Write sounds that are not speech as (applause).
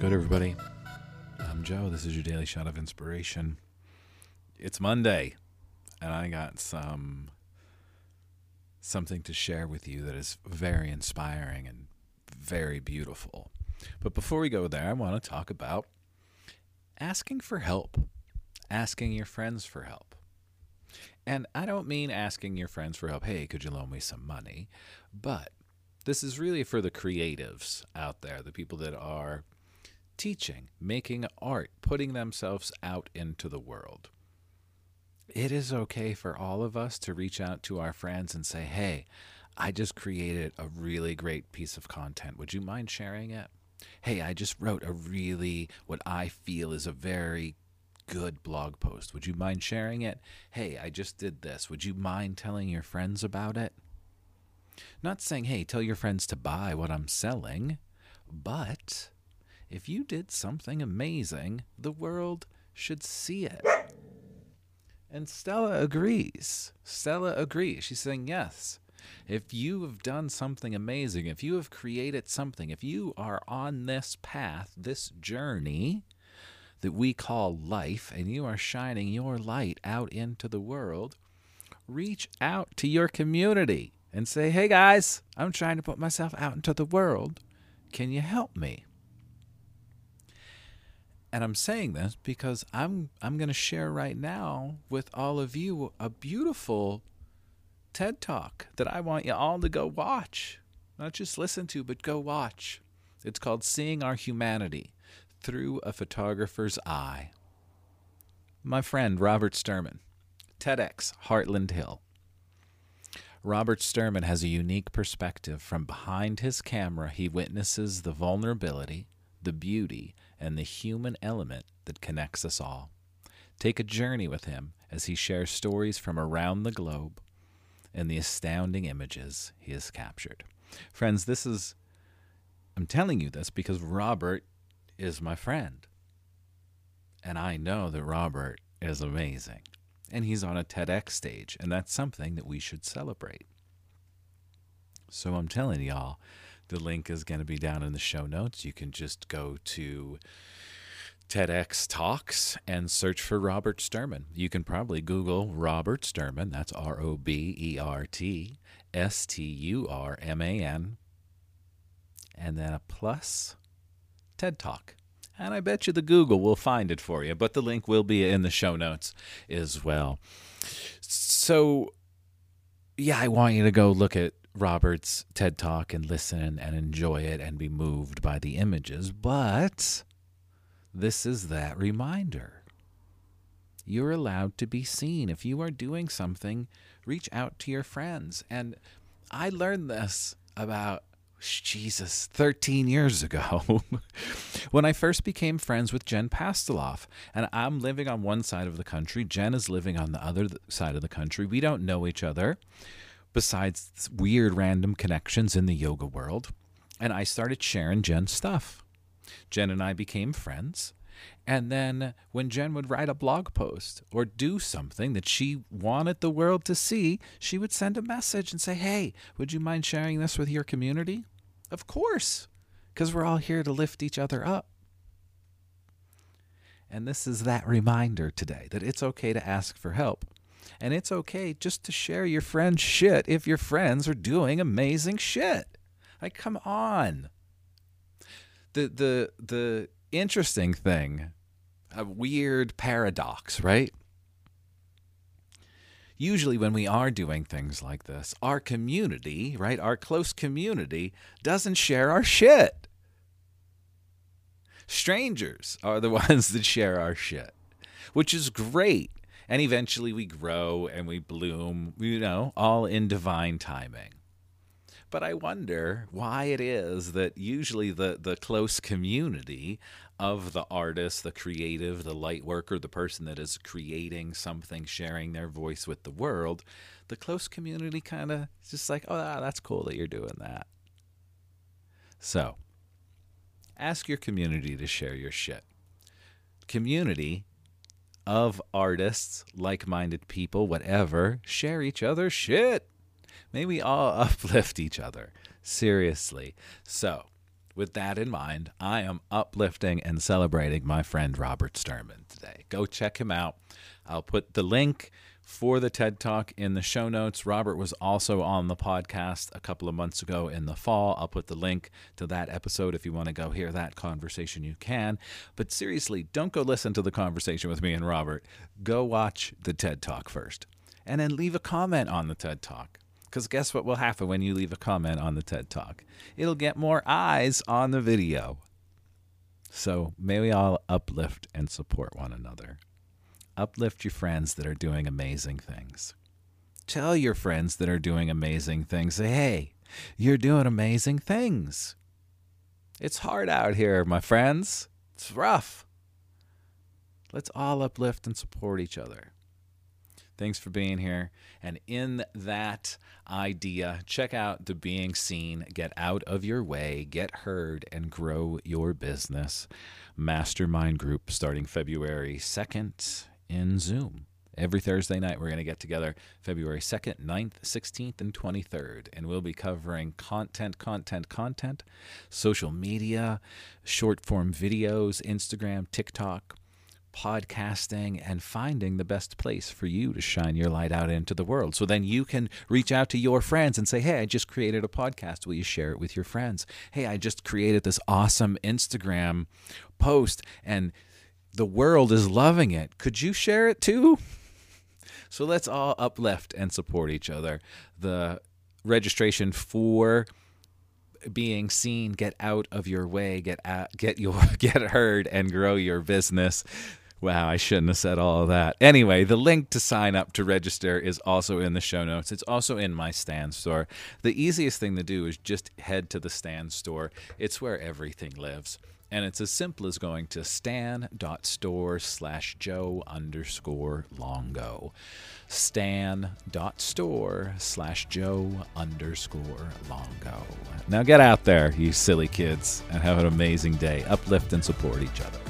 good, everybody? I'm Joe. This is your daily shot of inspiration. It's Monday, and I got some something to share with you that is very inspiring and very beautiful. But before we go there, I want to talk about asking for help, asking your friends for help. And I don't mean asking your friends for help, hey, could you loan me some money? But this is really for the creatives out there, the people that are teaching, making art, putting themselves out into the world. It is okay for all of us to reach out to our friends and say, hey, I just created a really great piece of content. Would you mind sharing it? Hey, I just wrote a really, what I feel is a very good blog post. Would you mind sharing it? Hey, I just did this. Would you mind telling your friends about it? Not saying, hey, tell your friends to buy what I'm selling, but if you did something amazing, the world should see it. And Stella agrees. Stella agrees. She's saying, yes. If you have done something amazing, if you have created something, if you are on this path, this journey that we call life, and you are shining your light out into the world, reach out to your community and say, hey guys, I'm trying to put myself out into the world. Can you help me? And I'm saying this because I'm I'm going to share right now with all of you a beautiful TED Talk that I want you all to go watch. Not just listen to, but go watch. It's called Seeing Our Humanity Through a Photographer's Eye. My friend Robert Sturman, TEDx Heartland Hill. Robert Sturman has a unique perspective. From behind his camera, he witnesses the vulnerability, the beauty, and the human element that connects us all. Take a journey with him as he shares stories from around the globe and the astounding images he has captured. Friends, this is, I'm telling you this because Robert is my friend. And I know that Robert is amazing. And he's on a TEDx stage, and that's something that we should celebrate. So I'm telling y'all, the link is going to be down in the show notes. You can just go to TEDx Talks and search for Robert Sturman. You can probably Google Robert Sturman. That's R O B E R T S T U R M A N. And then a plus TED Talk. And I bet you the Google will find it for you, but the link will be in the show notes as well. So, yeah, I want you to go look at Robert's TED Talk and listen and enjoy it and be moved by the images, but this is that reminder. You're allowed to be seen. If you are doing something, reach out to your friends. And I learned this about Jesus, 13 years ago, (laughs) when I first became friends with Jen Pastiloff. And I'm living on one side of the country. Jen is living on the other side of the country. We don't know each other besides weird random connections in the yoga world. And I started sharing Jen's stuff. Jen and I became friends. And then when Jen would write a blog post or do something that she wanted the world to see, she would send a message and say, Hey, would you mind sharing this with your community? Of course, because we're all here to lift each other up. And this is that reminder today that it's okay to ask for help. And it's okay just to share your friend's shit if your friends are doing amazing shit. Like, come on. The the the interesting thing, a weird paradox, right? Usually, when we are doing things like this, our community, right, our close community, doesn't share our shit. Strangers are the (laughs) ones that share our shit, which is great and eventually we grow and we bloom, you know, all in divine timing. But I wonder why it is that usually the, the close community of the artist, the creative, the light worker, the person that is creating something, sharing their voice with the world, the close community kind of just like, oh, ah, that's cool that you're doing that. So ask your community to share your shit. Community of artists, like minded people, whatever, share each other's shit. May we all (laughs) uplift each other. Seriously. So, with that in mind, I am uplifting and celebrating my friend Robert Sturman today. Go check him out. I'll put the link for the TED Talk in the show notes. Robert was also on the podcast a couple of months ago in the fall. I'll put the link to that episode if you want to go hear that conversation, you can. But seriously, don't go listen to the conversation with me and Robert. Go watch the TED Talk first and then leave a comment on the TED Talk. Because guess what will happen when you leave a comment on the TED Talk? It'll get more eyes on the video. So may we all uplift and support one another. Uplift your friends that are doing amazing things. Tell your friends that are doing amazing things, say, hey, you're doing amazing things. It's hard out here, my friends. It's rough. Let's all uplift and support each other. Thanks for being here. And in that idea, check out the Being Seen, Get Out of Your Way, Get Heard, and Grow Your Business mastermind group starting February 2nd in Zoom. Every Thursday night, we're going to get together February 2nd, 9th, 16th, and 23rd. And we'll be covering content, content, content, social media, short form videos, Instagram, TikTok, podcasting, and finding the best place for you to shine your light out into the world. So then you can reach out to your friends and say, Hey, I just created a podcast. Will you share it with your friends? Hey, I just created this awesome Instagram post and the world is loving it. Could you share it too? (laughs) So let's all uplift and support each other. The registration for being seen get out of your way get out, get your (laughs) get heard and grow your business wow i shouldn't have said all of that anyway the link to sign up to register is also in the show notes it's also in my Stan Store the easiest thing to do is just head to the Stan Store it's where everything lives and it's as simple as going to stan.store slash joe underscore longo. Stan.store slash joe underscore longo. Now get out there, you silly kids, and have an amazing day. Uplift and support each other.